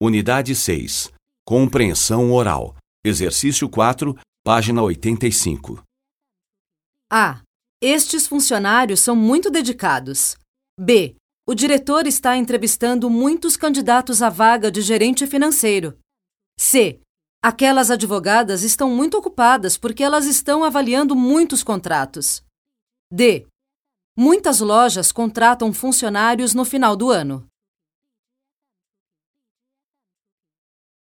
Unidade 6. Compreensão oral. Exercício 4, página 85. A. Estes funcionários são muito dedicados. B. O diretor está entrevistando muitos candidatos à vaga de gerente financeiro. C. Aquelas advogadas estão muito ocupadas porque elas estão avaliando muitos contratos. D. Muitas lojas contratam funcionários no final do ano.